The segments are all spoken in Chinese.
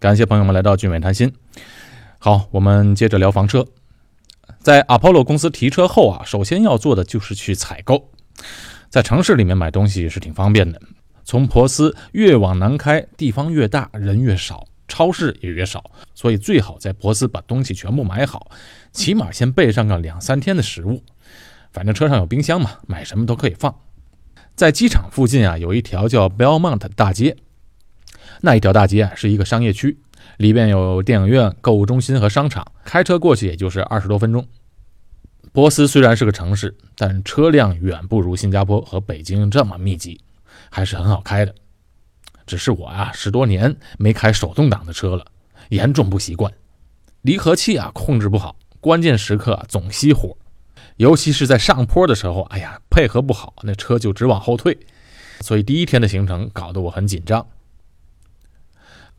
感谢朋友们来到聚美谈心。好，我们接着聊房车。在 Apollo 公司提车后啊，首先要做的就是去采购。在城市里面买东西是挺方便的，从珀斯越往南开，地方越大，人越少，超市也越少，所以最好在珀斯把东西全部买好，起码先备上个两三天的食物。反正车上有冰箱嘛，买什么都可以放。在机场附近啊，有一条叫 Belmont 大街。那一条大街啊，是一个商业区，里边有电影院、购物中心和商场，开车过去也就是二十多分钟。波斯虽然是个城市，但车辆远不如新加坡和北京这么密集，还是很好开的。只是我啊，十多年没开手动挡的车了，严重不习惯，离合器啊控制不好，关键时刻总熄火，尤其是在上坡的时候，哎呀，配合不好，那车就直往后退。所以第一天的行程搞得我很紧张。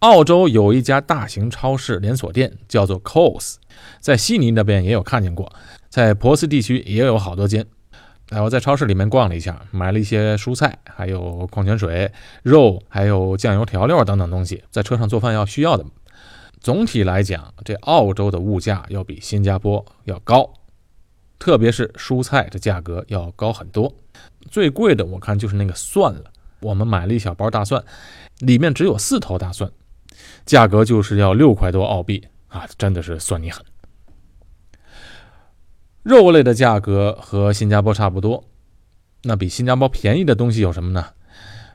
澳洲有一家大型超市连锁店，叫做 c o s 在悉尼那边也有看见过，在珀斯地区也有好多间。哎，我在超市里面逛了一下，买了一些蔬菜，还有矿泉水、肉，还有酱油、调料等等东西，在车上做饭要需要的。总体来讲，这澳洲的物价要比新加坡要高，特别是蔬菜的价格要高很多。最贵的我看就是那个蒜了，我们买了一小包大蒜，里面只有四头大蒜。价格就是要六块多澳币啊，真的是算你狠。肉类的价格和新加坡差不多，那比新加坡便宜的东西有什么呢？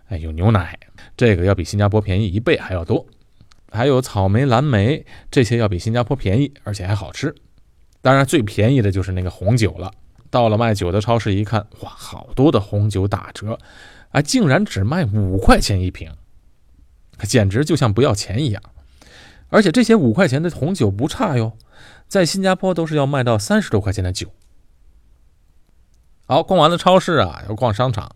哎，有牛奶，这个要比新加坡便宜一倍还要多。还有草莓、蓝莓，这些要比新加坡便宜，而且还好吃。当然，最便宜的就是那个红酒了。到了卖酒的超市一看，哇，好多的红酒打折，啊，竟然只卖五块钱一瓶。简直就像不要钱一样，而且这些五块钱的红酒不差哟，在新加坡都是要卖到三十多块钱的酒。好，逛完了超市啊，要逛商场，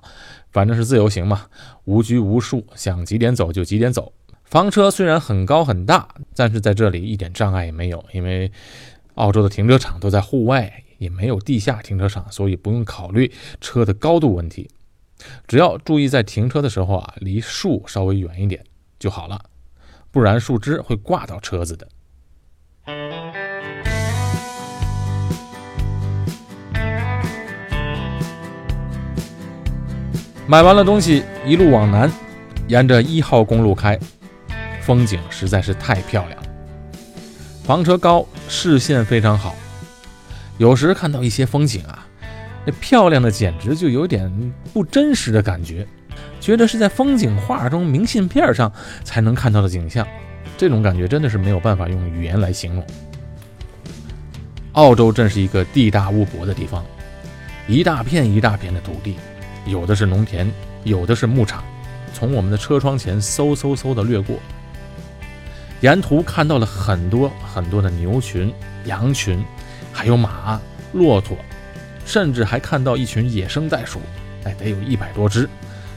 反正是自由行嘛，无拘无束，想几点走就几点走。房车虽然很高很大，但是在这里一点障碍也没有，因为澳洲的停车场都在户外，也没有地下停车场，所以不用考虑车的高度问题。只要注意在停车的时候啊，离树稍微远一点。就好了，不然树枝会挂到车子的。买完了东西，一路往南，沿着一号公路开，风景实在是太漂亮了。房车高，视线非常好，有时看到一些风景啊，那漂亮的简直就有点不真实的感觉。觉得是在风景画中、明信片上才能看到的景象，这种感觉真的是没有办法用语言来形容。澳洲真是一个地大物博的地方，一大片一大片的土地，有的是农田，有的是牧场，从我们的车窗前嗖嗖嗖的掠过，沿途看到了很多很多的牛群、羊群，还有马、骆驼，甚至还看到一群野生袋鼠，哎，得有一百多只。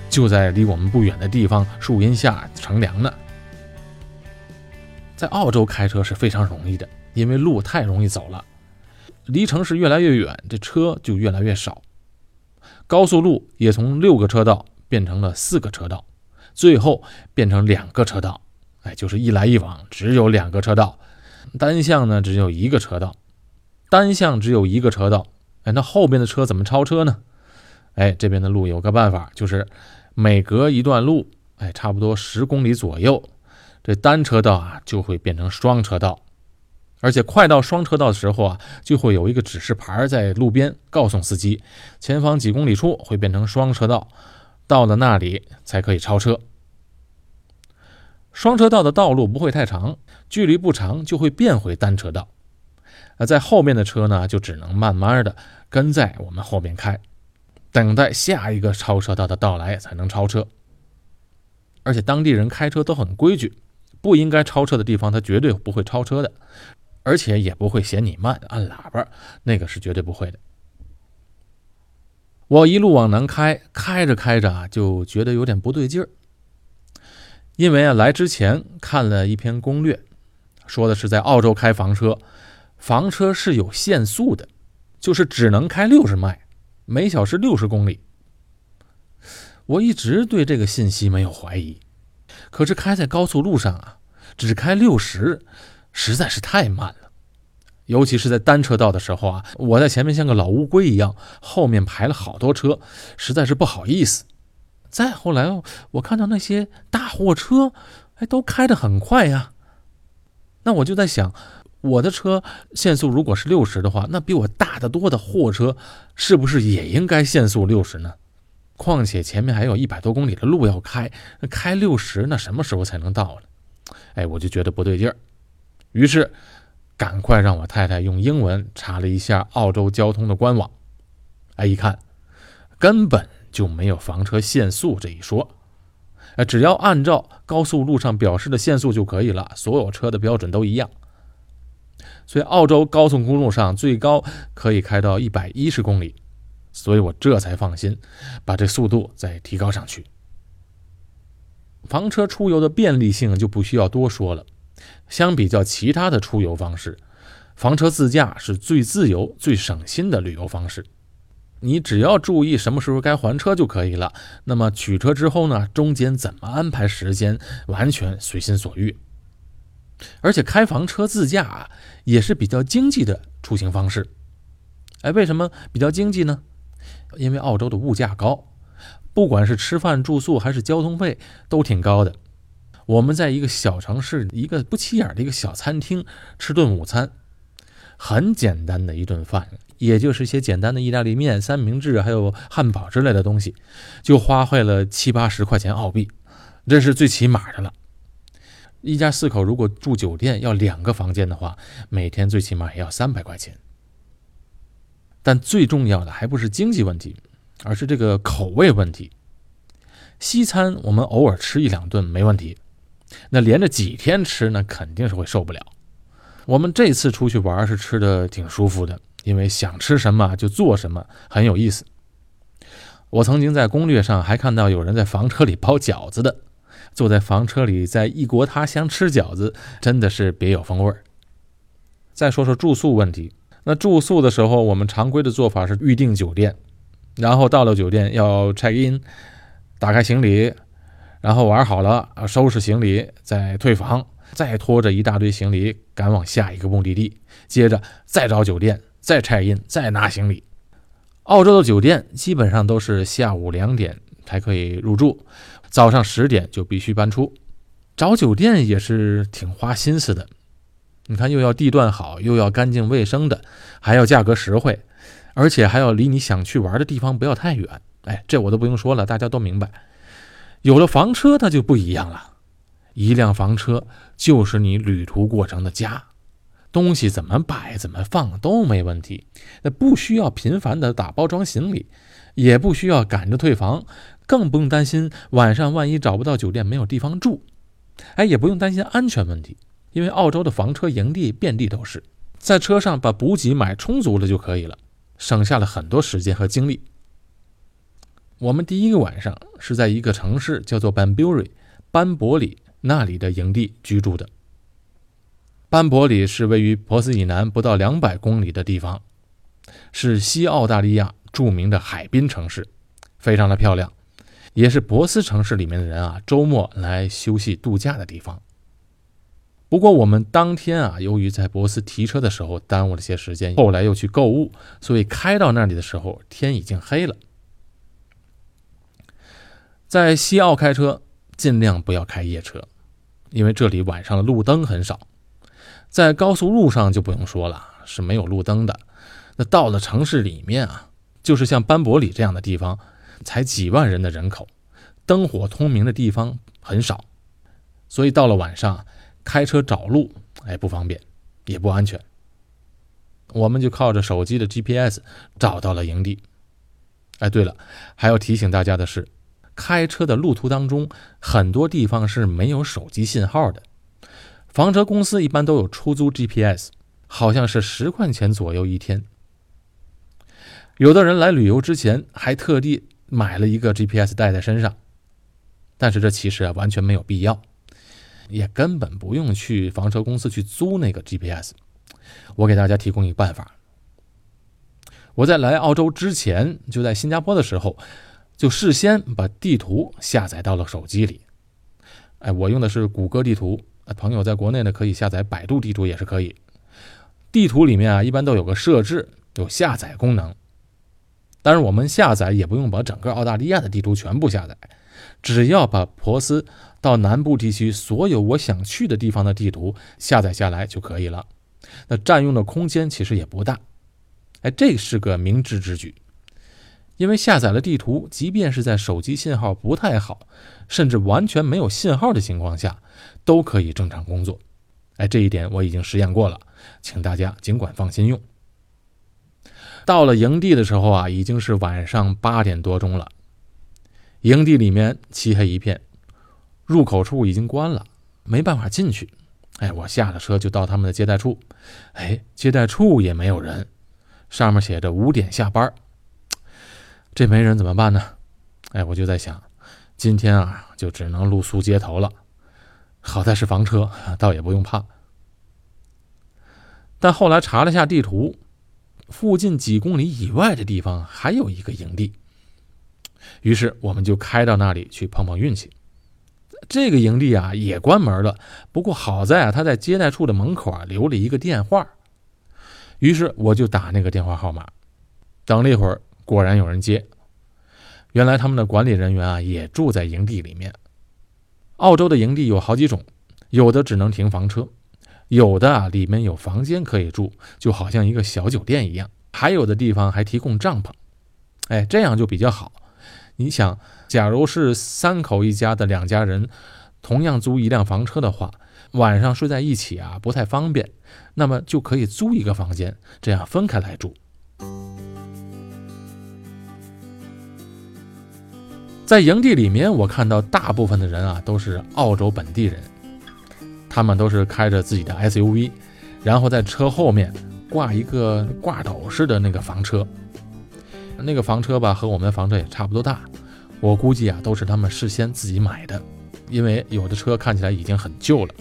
就在离我们不远的地方，树荫下乘凉呢。在澳洲开车是非常容易的，因为路太容易走了，离城市越来越远，这车就越来越少。高速路也从六个车道变成了四个车道，最后变成两个车道，哎，就是一来一往只有两个车道，单向呢只有一个车道，单向只有一个车道，哎，那后边的车怎么超车呢？哎，这边的路有个办法，就是。每隔一段路，哎，差不多十公里左右，这单车道啊就会变成双车道，而且快到双车道的时候啊，就会有一个指示牌在路边告诉司机，前方几公里处会变成双车道，到了那里才可以超车。双车道的道路不会太长，距离不长就会变回单车道，那在后面的车呢，就只能慢慢的跟在我们后面开。等待下一个超车道的到来才能超车，而且当地人开车都很规矩，不应该超车的地方他绝对不会超车的，而且也不会嫌你慢按喇叭，那个是绝对不会的。我一路往南开，开着开着啊，就觉得有点不对劲儿，因为啊来之前看了一篇攻略，说的是在澳洲开房车，房车是有限速的，就是只能开六十迈。每小时六十公里，我一直对这个信息没有怀疑。可是开在高速路上啊，只开六十，实在是太慢了。尤其是在单车道的时候啊，我在前面像个老乌龟一样，后面排了好多车，实在是不好意思。再后来，我看到那些大货车，哎，都开得很快呀。那我就在想，我的车限速如果是六十的话，那比我大得多的货车是不是也应该限速六十呢？况且前面还有一百多公里的路要开，开六十，那什么时候才能到呢？哎，我就觉得不对劲儿，于是。赶快让我太太用英文查了一下澳洲交通的官网，哎，一看根本就没有房车限速这一说，哎，只要按照高速路上表示的限速就可以了，所有车的标准都一样。所以澳洲高速公路上最高可以开到一百一十公里，所以我这才放心把这速度再提高上去。房车出游的便利性就不需要多说了。相比较其他的出游方式，房车自驾是最自由、最省心的旅游方式。你只要注意什么时候该还车就可以了。那么取车之后呢，中间怎么安排时间，完全随心所欲。而且开房车自驾啊，也是比较经济的出行方式。哎，为什么比较经济呢？因为澳洲的物价高，不管是吃饭住宿还是交通费都挺高的。我们在一个小城市，一个不起眼的一个小餐厅吃顿午餐，很简单的一顿饭，也就是一些简单的意大利面、三明治，还有汉堡之类的东西，就花费了七八十块钱澳币，这是最起码的了。一家四口如果住酒店要两个房间的话，每天最起码也要三百块钱。但最重要的还不是经济问题，而是这个口味问题。西餐我们偶尔吃一两顿没问题。那连着几天吃，那肯定是会受不了。我们这次出去玩是吃的挺舒服的，因为想吃什么就做什么，很有意思。我曾经在攻略上还看到有人在房车里包饺子的，坐在房车里在异国他乡吃饺子，真的是别有风味儿。再说说住宿问题，那住宿的时候，我们常规的做法是预订酒店，然后到了酒店要 check in，打开行李。然后玩好了，收拾行李，再退房，再拖着一大堆行李赶往下一个目的地，接着再找酒店，再拆印，再拿行李。澳洲的酒店基本上都是下午两点才可以入住，早上十点就必须搬出。找酒店也是挺花心思的，你看又要地段好，又要干净卫生的，还要价格实惠，而且还要离你想去玩的地方不要太远。哎，这我都不用说了，大家都明白。有了房车，它就不一样了。一辆房车就是你旅途过程的家，东西怎么摆、怎么放都没问题。那不需要频繁的打包装行李，也不需要赶着退房，更不用担心晚上万一找不到酒店没有地方住。哎，也不用担心安全问题，因为澳洲的房车营地遍地都是，在车上把补给买充足了就可以了，省下了很多时间和精力。我们第一个晚上是在一个城市叫做 Banbury 班伯里那里的营地居住的。班伯里是位于珀斯以南不到两百公里的地方，是西澳大利亚著名的海滨城市，非常的漂亮，也是博斯城市里面的人啊周末来休息度假的地方。不过我们当天啊，由于在博斯提车的时候耽误了些时间，后来又去购物，所以开到那里的时候天已经黑了。在西澳开车，尽量不要开夜车，因为这里晚上的路灯很少。在高速路上就不用说了，是没有路灯的。那到了城市里面啊，就是像班伯里这样的地方，才几万人的人口，灯火通明的地方很少，所以到了晚上开车找路，哎，不方便，也不安全。我们就靠着手机的 GPS 找到了营地。哎，对了，还要提醒大家的是。开车的路途当中，很多地方是没有手机信号的。房车公司一般都有出租 GPS，好像是十块钱左右一天。有的人来旅游之前还特地买了一个 GPS 带在身上，但是这其实啊完全没有必要，也根本不用去房车公司去租那个 GPS。我给大家提供一个办法，我在来澳洲之前就在新加坡的时候。就事先把地图下载到了手机里，哎，我用的是谷歌地图，朋友在国内呢可以下载百度地图也是可以。地图里面啊一般都有个设置，有下载功能。但是我们下载也不用把整个澳大利亚的地图全部下载，只要把珀斯到南部地区所有我想去的地方的地图下载下来就可以了。那占用的空间其实也不大，哎，这是个明智之举。因为下载了地图，即便是在手机信号不太好，甚至完全没有信号的情况下，都可以正常工作。哎，这一点我已经实验过了，请大家尽管放心用。到了营地的时候啊，已经是晚上八点多钟了，营地里面漆黑一片，入口处已经关了，没办法进去。哎，我下了车就到他们的接待处，哎，接待处也没有人，上面写着五点下班。这没人怎么办呢？哎，我就在想，今天啊，就只能露宿街头了。好在是房车，倒也不用怕。但后来查了下地图，附近几公里以外的地方还有一个营地。于是我们就开到那里去碰碰运气。这个营地啊也关门了，不过好在啊他在接待处的门口啊留了一个电话。于是我就打那个电话号码，等了一会儿。果然有人接，原来他们的管理人员啊也住在营地里面。澳洲的营地有好几种，有的只能停房车，有的里面有房间可以住，就好像一个小酒店一样。还有的地方还提供帐篷，哎，这样就比较好。你想，假如是三口一家的两家人同样租一辆房车的话，晚上睡在一起啊不太方便，那么就可以租一个房间，这样分开来住。在营地里面，我看到大部分的人啊都是澳洲本地人，他们都是开着自己的 SUV，然后在车后面挂一个挂斗式的那个房车，那个房车吧和我们的房车也差不多大，我估计啊都是他们事先自己买的，因为有的车看起来已经很旧了。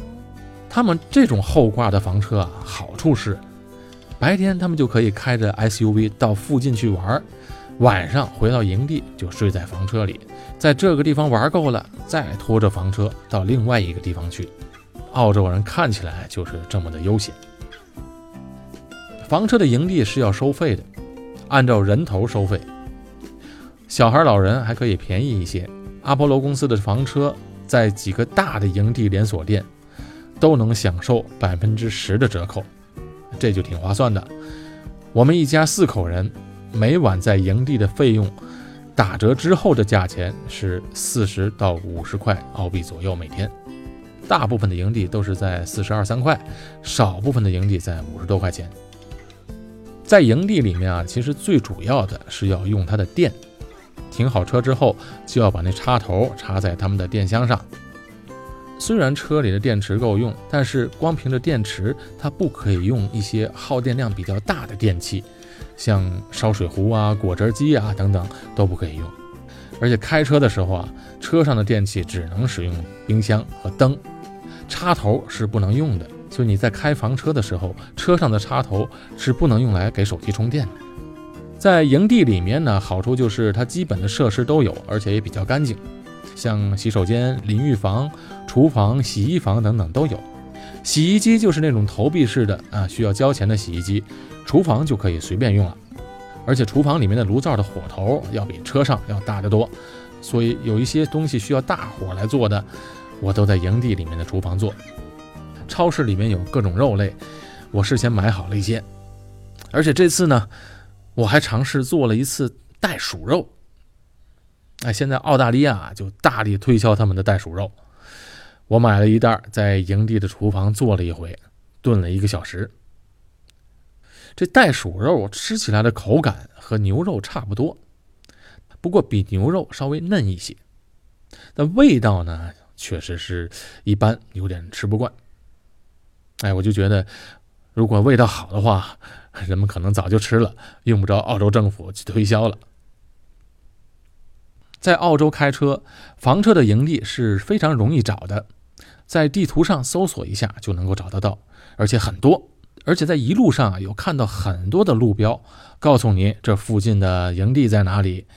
他们这种后挂的房车啊，好处是白天他们就可以开着 SUV 到附近去玩。晚上回到营地就睡在房车里，在这个地方玩够了，再拖着房车到另外一个地方去。澳洲人看起来就是这么的悠闲。房车的营地是要收费的，按照人头收费。小孩、老人还可以便宜一些。阿波罗公司的房车在几个大的营地连锁店都能享受百分之十的折扣，这就挺划算的。我们一家四口人。每晚在营地的费用打折之后的价钱是四十到五十块澳币左右每天，大部分的营地都是在四十二三块，少部分的营地在五十多块钱。在营地里面啊，其实最主要的是要用它的电，停好车之后就要把那插头插在他们的电箱上。虽然车里的电池够用，但是光凭着电池，它不可以用一些耗电量比较大的电器。像烧水壶啊、果汁机啊等等都不可以用，而且开车的时候啊，车上的电器只能使用冰箱和灯，插头是不能用的。所以你在开房车的时候，车上的插头是不能用来给手机充电的。在营地里面呢，好处就是它基本的设施都有，而且也比较干净，像洗手间、淋浴房、厨房、洗衣房等等都有。洗衣机就是那种投币式的啊，需要交钱的洗衣机。厨房就可以随便用了，而且厨房里面的炉灶的火头要比车上要大得多，所以有一些东西需要大火来做的，我都在营地里面的厨房做。超市里面有各种肉类，我事先买好了一些，而且这次呢，我还尝试做了一次袋鼠肉。哎，现在澳大利亚就大力推销他们的袋鼠肉，我买了一袋，在营地的厨房做了一回，炖了一个小时。这袋鼠肉吃起来的口感和牛肉差不多，不过比牛肉稍微嫩一些，但味道呢确实是一般，有点吃不惯。哎，我就觉得，如果味道好的话，人们可能早就吃了，用不着澳洲政府去推销了。在澳洲开车，房车的营地是非常容易找的，在地图上搜索一下就能够找得到，而且很多。而且在一路上啊，有看到很多的路标，告诉你这附近的营地在哪里。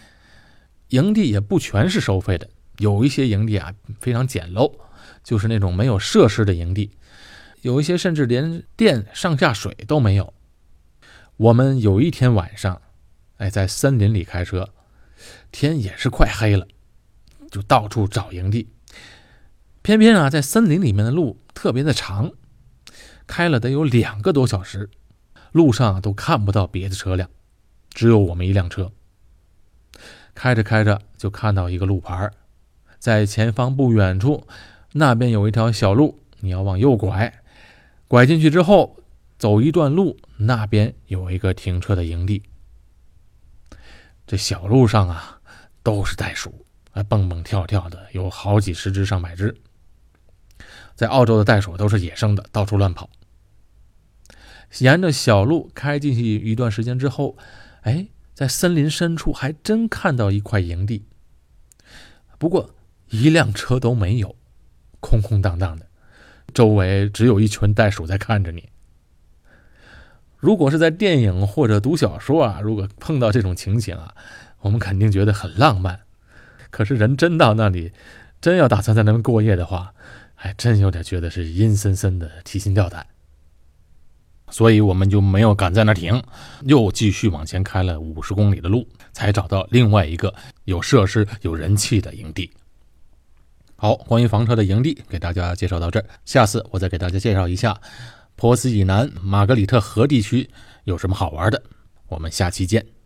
营地也不全是收费的，有一些营地啊非常简陋，就是那种没有设施的营地，有一些甚至连电、上下水都没有。我们有一天晚上，哎，在森林里开车，天也是快黑了，就到处找营地。偏偏啊，在森林里面的路特别的长，开了得有两个多小时，路上都看不到别的车辆，只有我们一辆车。开着开着，就看到一个路牌，在前方不远处，那边有一条小路，你要往右拐，拐进去之后，走一段路，那边有一个停车的营地。这小路上啊，都是袋鼠，啊，蹦蹦跳跳的，有好几十只、上百只。在澳洲的袋鼠都是野生的，到处乱跑。沿着小路开进去一段时间之后，哎，在森林深处还真看到一块营地。不过一辆车都没有，空空荡荡的，周围只有一群袋鼠在看着你。如果是在电影或者读小说啊，如果碰到这种情形啊，我们肯定觉得很浪漫。可是人真到那里，真要打算在那边过夜的话，还真有点觉得是阴森森的，提心吊胆。所以我们就没有敢在那停，又继续往前开了五十公里的路，才找到另外一个有设施、有人气的营地。好，关于房车的营地给大家介绍到这儿，下次我再给大家介绍一下波斯以南马格里特河地区有什么好玩的。我们下期见。